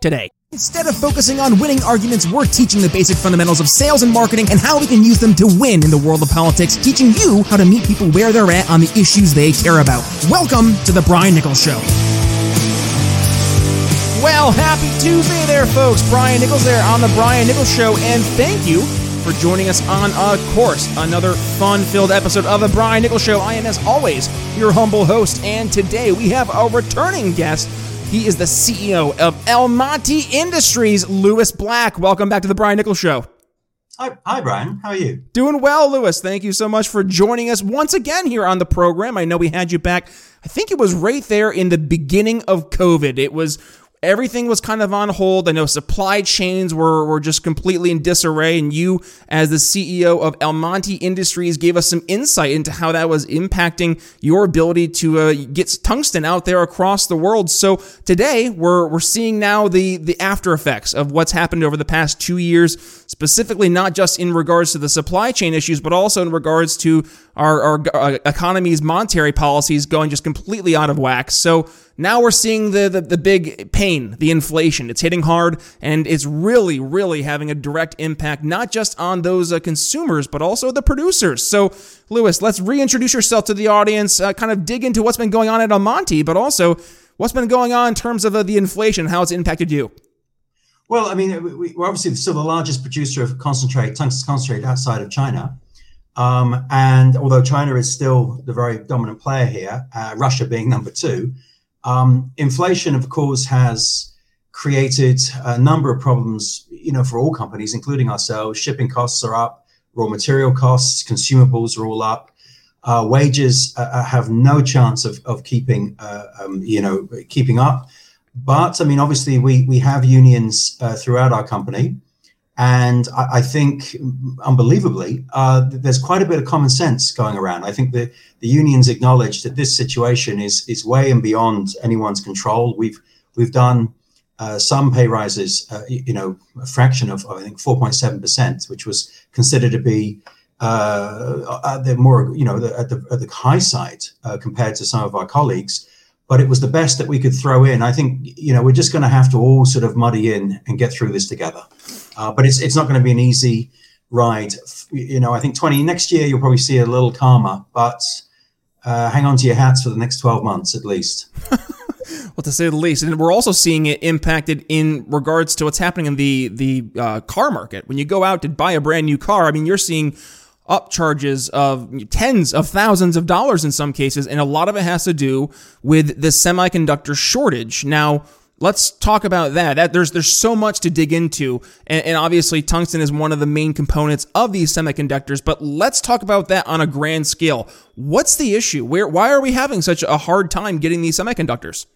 today. Instead of focusing on winning arguments, we're teaching the basic fundamentals of sales and marketing and how we can use them to win in the world of politics, teaching you how to meet people where they're at on the issues they care about. Welcome to The Brian Nichols Show. Well, happy Tuesday there, folks. Brian Nichols there on The Brian Nichols Show, and thank you for joining us on uh, a course, another fun filled episode of The Brian Nichols Show. I am, as always, your humble host, and today we have a returning guest he is the CEO of Almonty Industries, Lewis Black. Welcome back to the Brian Nichols Show. Hi, hi, Brian. How are you? Doing well, Lewis. Thank you so much for joining us once again here on the program. I know we had you back. I think it was right there in the beginning of COVID. It was everything was kind of on hold. I know supply chains were, were just completely in disarray. And you, as the CEO of Almonty Industries, gave us some insight into how that was impacting your ability to uh, get tungsten out there across the world. So today we're, we're seeing now the, the after effects of what's happened over the past two years, specifically not just in regards to the supply chain issues, but also in regards to our, our, our economy's monetary policies going just completely out of whack. So now we're seeing the, the, the big pain, the inflation. It's hitting hard and it's really, really having a direct impact, not just on those uh, consumers, but also the producers. So, Lewis, let's reintroduce yourself to the audience, uh, kind of dig into what's been going on at Almonty, but also what's been going on in terms of uh, the inflation, how it's impacted you. Well, I mean, we're obviously still the largest producer of concentrate, tungsten concentrate outside of China. Um, and although China is still the very dominant player here, uh, Russia being number two, um, inflation, of course, has created a number of problems, you know, for all companies, including ourselves. Shipping costs are up, raw material costs, consumables are all up. Uh, wages uh, uh, have no chance of, of keeping, uh, um, you know, keeping up. But I mean, obviously, we we have unions uh, throughout our company, and I, I think, unbelievably, uh, there's quite a bit of common sense going around. I think the, the unions acknowledge that this situation is is way and beyond anyone's control. We've we've done uh, some pay rises, uh, you know, a fraction of I think 4.7 percent, which was considered to be uh, at the more you know the, at the at the high side uh, compared to some of our colleagues but it was the best that we could throw in. I think you know we're just going to have to all sort of muddy in and get through this together. Uh, but it's it's not going to be an easy ride. You know, I think 20 next year you'll probably see a little calmer, but uh, hang on to your hats for the next 12 months at least. well, to say the least, and we're also seeing it impacted in regards to what's happening in the the uh, car market. When you go out to buy a brand new car, I mean, you're seeing upcharges of tens of thousands of dollars in some cases, and a lot of it has to do with the semiconductor shortage. Now, let's talk about that. that there's there's so much to dig into, and, and, obviously tungsten is one of the main components of these semiconductors. But let's talk about that on a grand scale. What's the issue? Where why are we having such a hard time getting these semiconductors?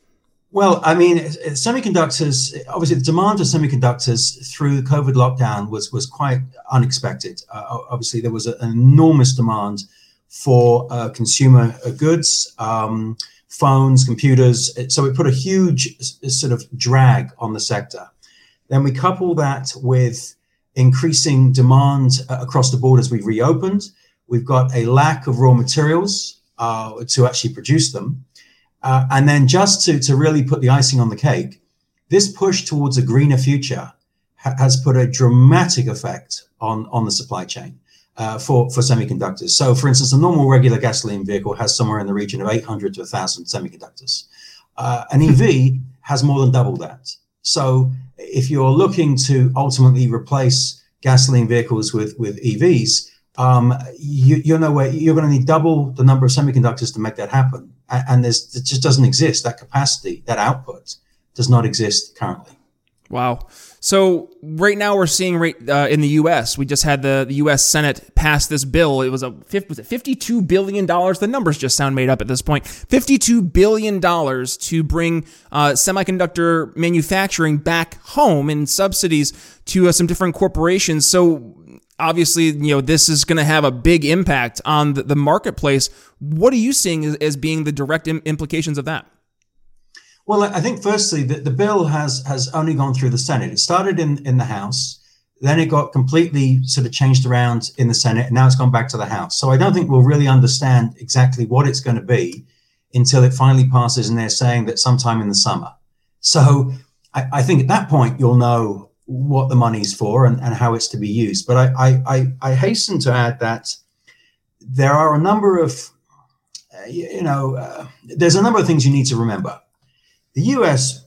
Well, I mean, semiconductors. Obviously, the demand for semiconductors through the COVID lockdown was was quite unexpected. Uh, obviously, there was an enormous demand for uh, consumer goods, um, phones, computers. So it put a huge sort of drag on the sector. Then we couple that with increasing demand uh, across the board as we reopened. We've got a lack of raw materials uh, to actually produce them. Uh, and then just to, to really put the icing on the cake, this push towards a greener future ha- has put a dramatic effect on, on the supply chain uh, for, for semiconductors. So, for instance, a normal regular gasoline vehicle has somewhere in the region of 800 to 1,000 semiconductors. Uh, an EV has more than double that. So if you're looking to ultimately replace gasoline vehicles with with EVs, um, you, you know where you're going to need double the number of semiconductors to make that happen, and there's it just doesn't exist. That capacity, that output, does not exist currently. Wow. So right now we're seeing right uh, in the U.S. We just had the, the U.S. Senate pass this bill. It was a was it fifty-two billion dollars. The numbers just sound made up at this point. Fifty-two billion dollars to bring uh, semiconductor manufacturing back home and subsidies to uh, some different corporations. So obviously, you know this is going to have a big impact on the, the marketplace. What are you seeing as, as being the direct Im- implications of that? Well, I think firstly that the bill has has only gone through the Senate. It started in in the House, then it got completely sort of changed around in the Senate, and now it's gone back to the House. So I don't think we'll really understand exactly what it's going to be until it finally passes, and they're saying that sometime in the summer. So I, I think at that point you'll know what the money's for and, and how it's to be used. But I, I, I, hasten to add that there are a number of, you know, uh, there's a number of things you need to remember the US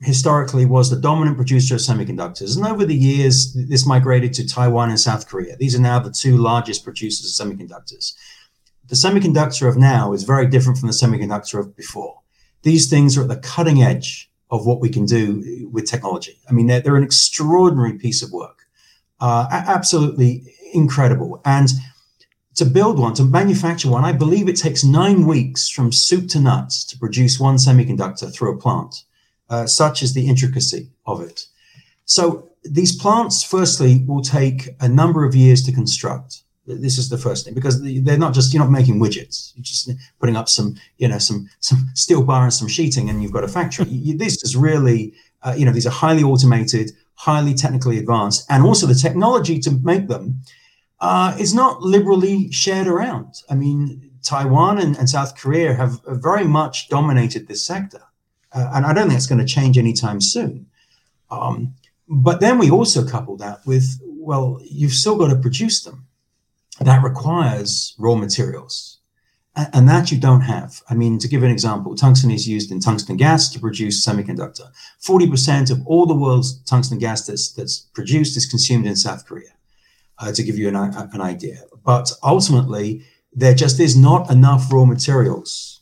historically was the dominant producer of semiconductors. And over the years, this migrated to Taiwan and South Korea. These are now the two largest producers of semiconductors. The semiconductor of now is very different from the semiconductor of before. These things are at the cutting edge of what we can do with technology. I mean, they're, they're an extraordinary piece of work, uh, absolutely incredible. And to build one, to manufacture one, I believe it takes nine weeks from soup to nuts to produce one semiconductor through a plant. Uh, such is the intricacy of it. So these plants, firstly, will take a number of years to construct. This is the first thing because they're not just you're not making widgets. You're just putting up some you know some some steel bar and some sheeting, and you've got a factory. you, this is really uh, you know these are highly automated, highly technically advanced, and also the technology to make them uh, is not liberally shared around. I mean, Taiwan and, and South Korea have very much dominated this sector. Uh, and I don't think it's going to change anytime soon. Um, but then we also couple that with, well, you've still got to produce them. That requires raw materials. And, and that you don't have. I mean, to give an example, tungsten is used in tungsten gas to produce semiconductor. 40% of all the world's tungsten gas that's, that's produced is consumed in South Korea uh, to give you an, an idea. But ultimately, there just is not enough raw materials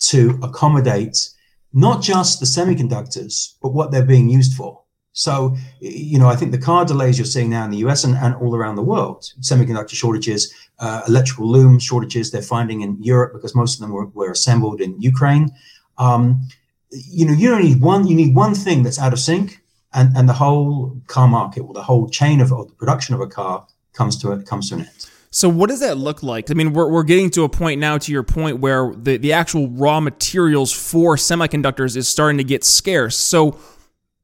to accommodate not just the semiconductors, but what they're being used for. So, you know, I think the car delays you're seeing now in the US and, and all around the world, semiconductor shortages, uh, electrical loom shortages they're finding in Europe because most of them were, were assembled in Ukraine. Um, you know, you don't need one, you need one thing that's out of sync and and the whole car market or the whole chain of, of the production of a car comes to it comes to an end. So what does that look like? I mean, we're, we're getting to a point now, to your point, where the, the actual raw materials for semiconductors is starting to get scarce. So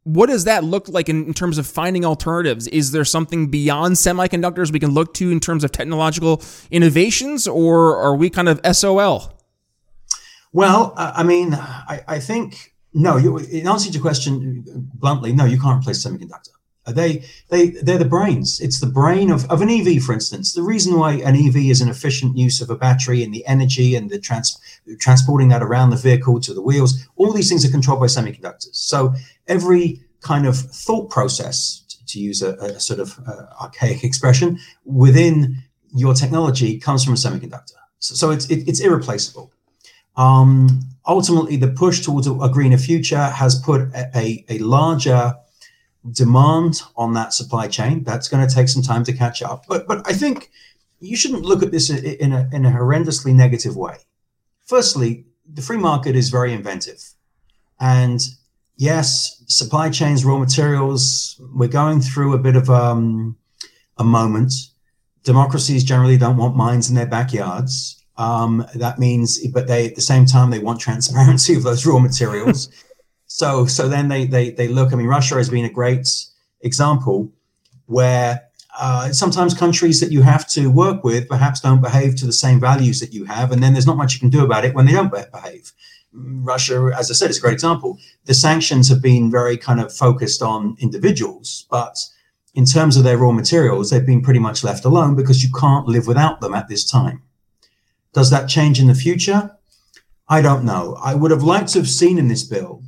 what does that look like in, in, terms of finding alternatives? Is there something beyond semiconductors we can look to in terms of technological innovations, or are we kind of SOL? Well, I mean, I, I think no, you, in answer to your question bluntly, no, you can't replace semiconductor. They they they're the brains. It's the brain of, of an EV, for instance. The reason why an EV is an efficient use of a battery and the energy and the trans, transporting that around the vehicle to the wheels, all these things are controlled by semiconductors. So every kind of thought process, to use a, a sort of uh, archaic expression, within your technology comes from a semiconductor. So, so it's it, it's irreplaceable. Um, ultimately, the push towards a, greener future has put a, a, larger demand on that supply chain. That's going to take some time to catch up. But but I think you shouldn't look at this in a, in a horrendously negative way. Firstly, the free market is very inventive. And yes, supply chains, raw materials, we're going through a bit of um, a moment. Democracies generally don't want mines in their backyards. Um, that means, but they at the same time they want transparency of those raw materials. so so then they they they look. I mean, Russia has been a great example where uh, sometimes countries that you have to work with perhaps don't behave to the same values that you have, and then there's not much you can do about it when they don't behave. Russia, as I said, is a great example. The sanctions have been very kind of focused on individuals, but in terms of their raw materials, they've been pretty much left alone because you can't live without them at this time. Does that change in the future? I don't know. I would have liked to have seen in this bill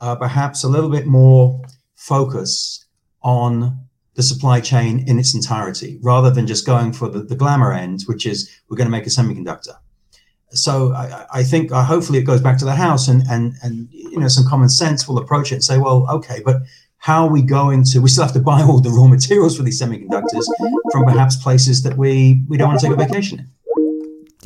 uh, perhaps a little bit more focus on the supply chain in its entirety, rather than just going for the, the glamour end, which is we're going to make a semiconductor. So I, I think uh, hopefully it goes back to the house, and and and you know some common sense will approach it and say, well, okay, but how are we going to? We still have to buy all the raw materials for these semiconductors from perhaps places that we we don't want to take a vacation in.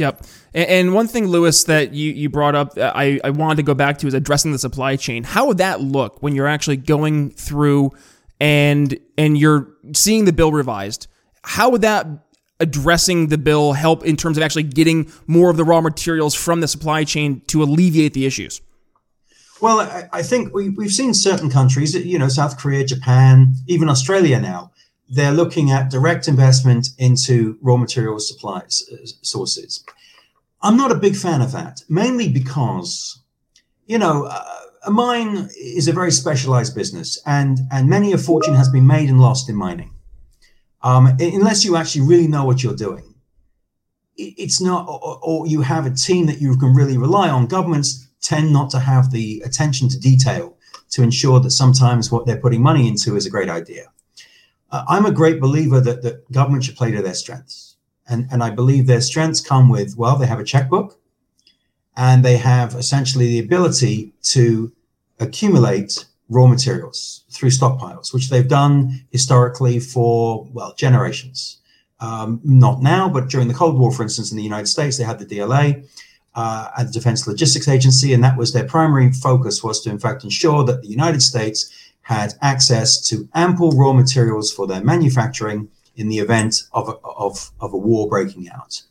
Yep. And one thing, Lewis, that you, you brought up, I, I wanted to go back to is addressing the supply chain. How would that look when you're actually going through and and you're seeing the bill revised? How would that addressing the bill help in terms of actually getting more of the raw materials from the supply chain to alleviate the issues? Well, I, I think we, we've seen certain countries, you know, South Korea, Japan, even Australia now, they're looking at direct investment into raw material supplies uh, sources. I'm not a big fan of that, mainly because, you know, uh, a mine is a very specialized business, and and many a fortune has been made and lost in mining. Um, unless you actually really know what you're doing, it's not, or, or you have a team that you can really rely on. Governments tend not to have the attention to detail to ensure that sometimes what they're putting money into is a great idea. Uh, I'm a great believer that, that government should play to their strengths. And, and I believe their strengths come with, well, they have a checkbook and they have essentially the ability to accumulate raw materials through stockpiles, which they've done historically for, well, generations. Um, not now, but during the Cold War, for instance, in the United States, they had the DLA uh, the Defense Logistics Agency, and that was their primary focus was to, in fact, ensure that the United States had access to ample raw materials for their manufacturing in the event of a, of, of a war breaking out.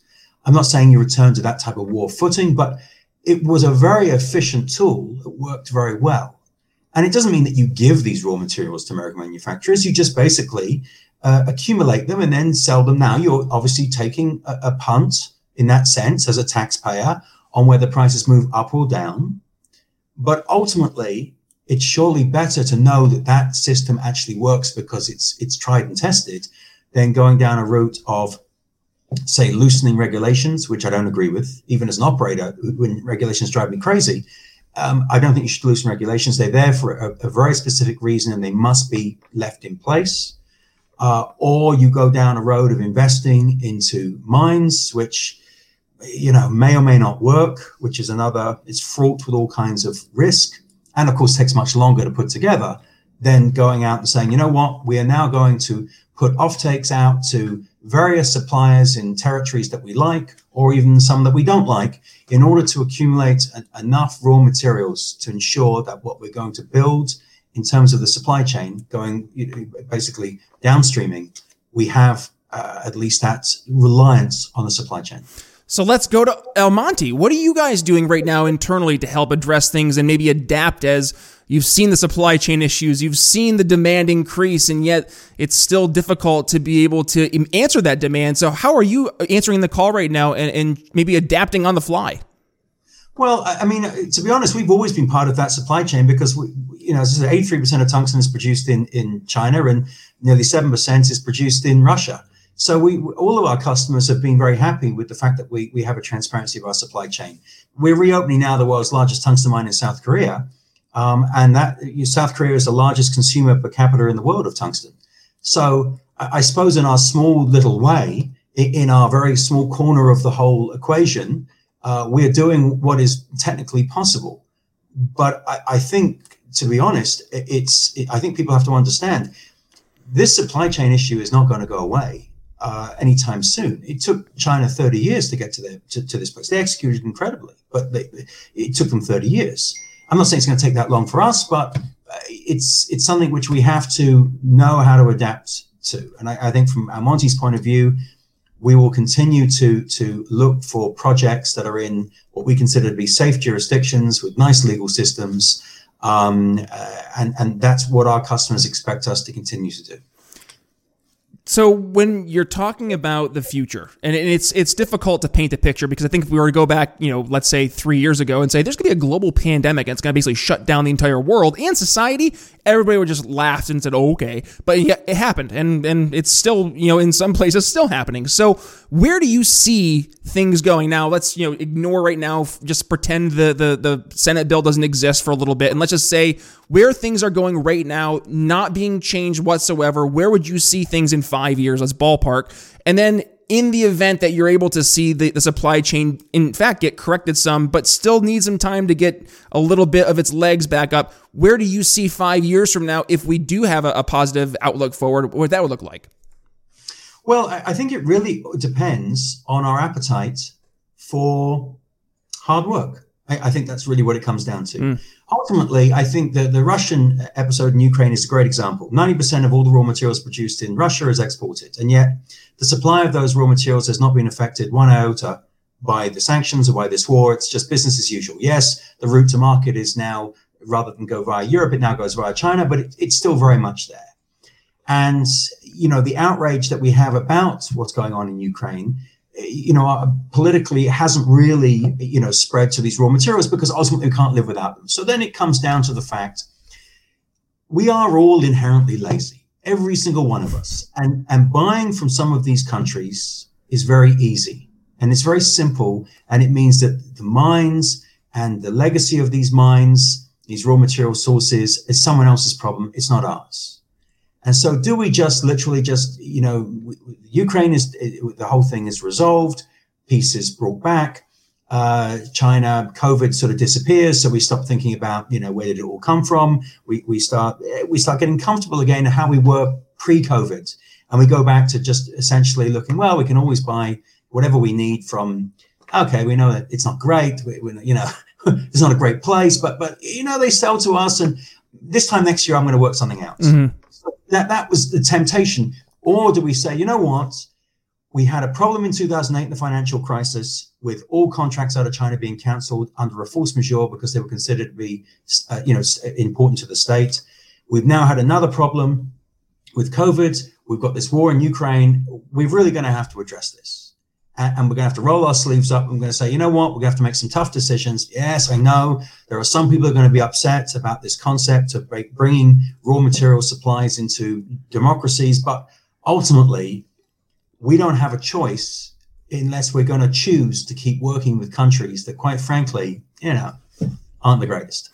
I'm not saying you return to that type of war footing, but it was a very efficient tool that worked very well. And it doesn't mean that you give these raw materials to American manufacturers. You just basically uh, accumulate them and then sell them. Now you're obviously taking a, a punt in that sense as a taxpayer on whether prices move up or down. But ultimately, it's surely better to know that that system actually works because it's it's tried and tested than going down a route of say loosening regulations, which I don't agree with. Even as an operator, when regulations drive me crazy, um, I don't think you should loosen regulations. They're there for a, a very specific reason, and they must be left in place uh, or you go down a road of investing into mines, which you know may or may not work, which is another. It's fraught with all kinds of risk, and of course takes much longer to put together than going out and saying, you know what, we are now going to put offtakes out to various suppliers in territories that we like, or even some that we don't like, in order to accumulate enough raw materials to ensure that what we're going to build in terms of the supply chain going you know, basically downstreaming, we have uh, at least that reliance on the supply chain. So let's go to Almonty. What are you guys doing right now internally to help address things and maybe adapt as you've seen the supply chain issues, you've seen the demand increase, and yet it's still difficult to be able to answer that demand. So, how are you answering the call right now and, and maybe adapting on the fly? Well, I mean, to be honest, we've always been part of that supply chain because we, you know, as I said, 83% of tungsten is produced in, in China and nearly 7% is produced in Russia. So we, all of our customers have been very happy with the fact that we, we have a transparency of our supply chain. We're reopening now the world's largest tungsten mine in South Korea. Um, and that South Korea is the largest consumer per capita in the world of tungsten. So I suppose in our small little way, in our very small corner of the whole equation, uh, we're doing what is technically possible. But I, I think, to be honest, it's it, I think people have to understand this supply chain issue is not going to go away uh, anytime soon. It took China 30 years to get to, their, to, to this place. They executed incredibly, but they, it took them 30 years. I'm not saying it's going to take that long for us, but uh, it's it's something which we have to know how to adapt to. And I, I think from Almonty's point of view, we will continue to to look for projects that are in what we consider to be safe jurisdictions with nice legal systems, um, uh, and and that's what our customers expect us to continue to do. So when you're talking about the future, and it's it's difficult to paint a picture because I think if we were to go back, you know, let's say three years ago and say there's going to be a global pandemic and it's going to basically shut down the entire world and society, everybody would just laugh and said, oh, "Okay," but yeah, it happened, and and it's still, you know, in some places still happening. So where do you see things going now? Let's you know ignore right now, just pretend the the the Senate bill doesn't exist for a little bit, and let's just say where things are going right now, not being changed whatsoever. Where would you see things in five years? Let's ballpark, and then in the event that you're able to see the, the supply chain, in fact, get corrected some, but still need some time to get a little bit of its legs back up, where do you see five years from now if we do have a, a positive outlook forward, what that would look like? Well, I think it really depends on our appetite for hard work. I, I think that's really what it comes down to. Mm. Ultimately, I think that the Russian episode in Ukraine is a great example. 90% of all the raw materials produced in Russia is exported. And yet, the supply of those raw materials has not been affected one iota by the sanctions or by this war. It's just business as usual. Yes, the route to market is now, rather than go via Europe, it now goes via China, but it, it's still very much there. And, you know, the outrage that we have about what's going on in Ukraine you know, uh, politically it hasn't really, you know, spread to these raw materials because ultimately we can't live without them. So then it comes down to the fact we are all inherently lazy, every single one of us. And, and buying from some of these countries is very easy and it's very simple. And it means that the mines and the legacy of these mines, these raw material sources, is someone else's problem. It's not ours. And so, do we just literally just, you know, Ukraine is the whole thing is resolved, peace is brought back, uh, China, COVID sort of disappears, so we stop thinking about, you know, where did it all come from? We we start we start getting comfortable again how we were pre-COVID, and we go back to just essentially looking, well, we can always buy whatever we need from. Okay, we know that it's not great, we, we you know, it's not a great place, but but you know they sell to us, and this time next year I'm going to work something out. Mm-hmm that that was the temptation. Or do we say, you know what? We had a problem in 2008 in the financial crisis with all contracts out of China being cancelled under a force majeure because they were considered to be, uh, you know, important to the state. We've now had another problem with COVID. We've got this war in Ukraine. We're really going to have to address this and we're going to have to roll our sleeves up. I'm going to say, you know what, we're going to have to make some tough decisions. Yes, I know there are some people who are going to be upset about this concept of bringing raw material supplies into democracies, but ultimately, we don't have a choice unless we're going to choose to keep working with countries that, quite frankly, you know, aren't the greatest.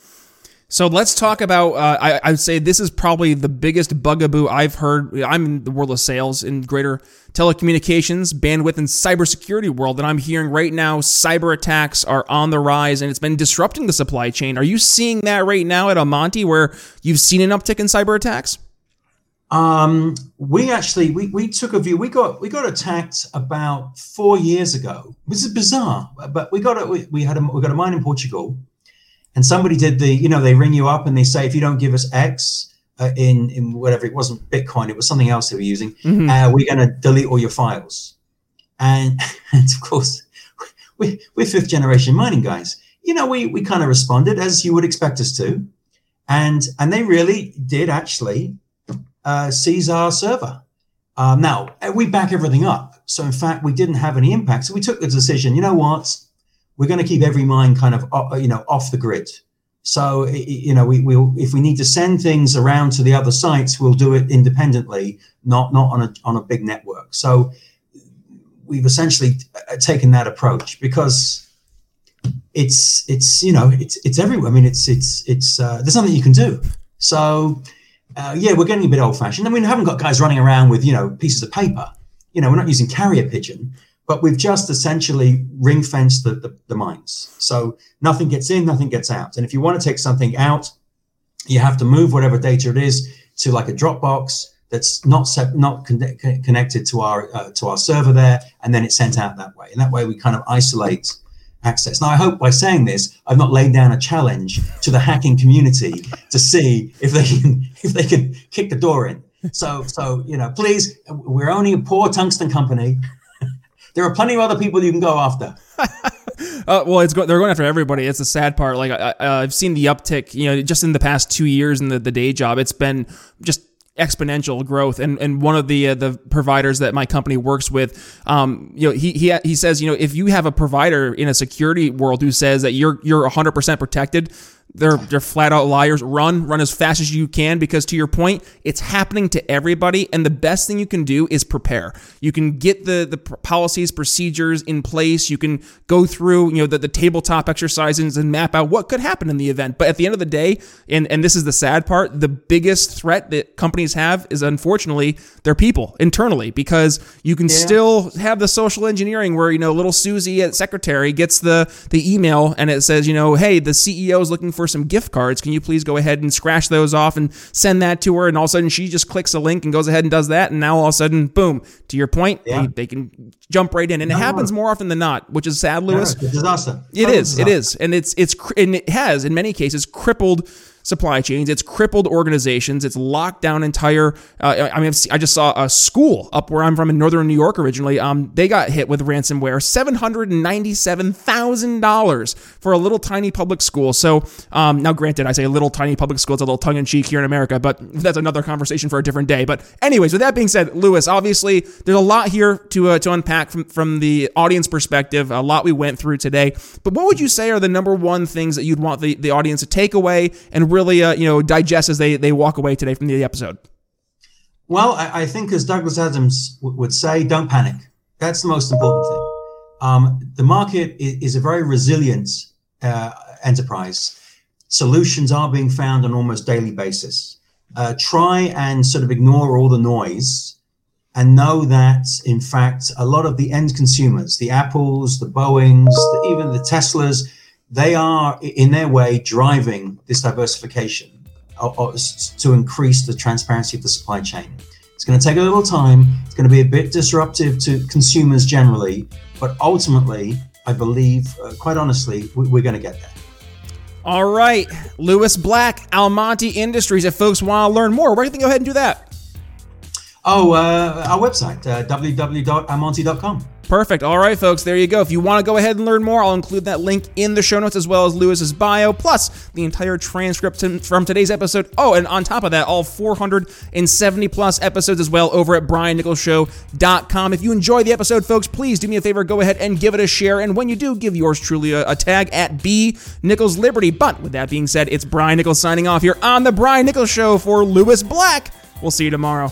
So let's talk about. Uh, I, I would say this is probably the biggest bugaboo I've heard. I'm in the world of sales in greater telecommunications, bandwidth, and cybersecurity world, and I'm hearing right now cyber attacks are on the rise, and it's been disrupting the supply chain. Are you seeing that right now at Almonty, where you've seen an uptick in cyber attacks? Um, we actually we, we took a view. We got we got attacked about four years ago. This is bizarre, but we got a, we, we had a, we got a mine in Portugal and somebody did the you know they ring you up and they say if you don't give us x uh, in in whatever it wasn't bitcoin it was something else they were using mm-hmm. uh, we're going to delete all your files. And, and of course we, we're fifth generation mining guys. You know we we kind of responded as you would expect us to. And and they really did actually uh, seize our server. Um, now we back everything up. So in fact we didn't have any impact. So we took the decision you know what we're going to keep every mine kind of uh, you know off the grid. So you know we will if we need to send things around to the other sites, we'll do it independently, not not on a on a big network. So we've essentially uh, taken that approach because it's it's you know it's it's everywhere. I mean it's it's it's uh, there's nothing you can do. So uh, yeah, we're getting a bit old fashioned. I mean, we haven't got guys running around with you know pieces of paper. You know, we're not using carrier pigeon but we've just essentially ring fenced the, the, the, mines. So nothing gets in, nothing gets out. And if you want to take something out, you have to move whatever data it is to like a Dropbox that's not set, not con- connected to our uh, to our server there, and then it's sent out that way. And that way we kind of isolate access. Now I hope by saying this, I've not laid down a challenge to the hacking community to see if they can if they can kick the door in. So so you know, please, we're only a poor tungsten company there are plenty of other people you can go after. uh, well, it's go- they're going after everybody. It's the sad part. Like I, have seen the uptick, you know, just in the past two years in the, the day job. It's been just exponential growth. And and one of the uh, the providers that my company works with, um, you know, he he he says, you know, if you have a provider in a security world who says that you're you're 100% protected, they're they're flat out liars. Run, run as fast as you can because to your point, it's happening to everybody and the best thing you can do is prepare. You can get the the policies, procedures in place. You can go through, you know, the, the tabletop exercises and map out what could happen in the event. But at the end of the day, and and this is the sad part, the biggest threat that companies have is unfortunately their people internally because you can yeah. still have the social engineering where, you know, little Susie at secretary gets the the email and it says, you know, hey, the CEO is looking for some gift cards. Can you please go ahead and scratch those off and send that to her? And all of a sudden, she just clicks a link and goes ahead and does that. And now all of a sudden, boom, to your point, yeah. they, they, can jump right in. And no, it happens more often than not, which is sad, Lewis. Yeah, it's disaster. It is. It is. And it's, it's, and it has, in many cases, crippled supply chains. It's crippled organizations. It's locked down entire. Uh, I mean, I just saw a school up where I'm from in northern New York originally. Um, they got hit with ransomware, seven hundred and ninety-seven thousand dollars for a little tiny public school. So um, now, granted, I say little tiny public school. It's a little tongue in cheek here in America, but that's another conversation for a different day. But anyways, with that being said, Lewis, obviously there's a lot here to uh, to unpack from from the audience perspective. A lot we went through today. But what would you say are the number one things that you'd want the, the audience to take away and really, uh, you know, digest as they, they walk away today from the episode? Well, I, I think as Douglas Adams w- would say, don't panic. That's the most important thing. Um, the market is, is, a very resilient uh, enterprise. Solutions are being found on almost daily basis. Uh, try and sort of ignore all the noise and know that, in fact, a lot of the end consumers, the Apples, the Boeings, the, even the Teslas, they are in their way driving this diversification to increase the transparency of the supply chain. It's going to take a little time. It's going to be a bit disruptive to consumers generally, but ultimately, I believe, uh, quite honestly, we're going to get there. All right, Lewis Black, Almonty Industries. If folks want to learn more, where can they go ahead and do that? Oh, uh, our website, uh, www.almonty.com. Perfect. All right, folks, there you go. If you want to go ahead and learn more, I'll include that link in the show notes as well as Lewis's bio, plus the entire transcript from today's episode. Oh, and on top of that, all 470 plus episodes as well over at briannicholsshow.com. If you enjoy the episode, folks, please do me a favor, go ahead and give it a share. And when you do, give yours truly a, a tag at B Nichols Liberty. But with that being said, it's Brian Nichols signing off here on The Brian Nichols Show for Lewis Black. We'll see you tomorrow.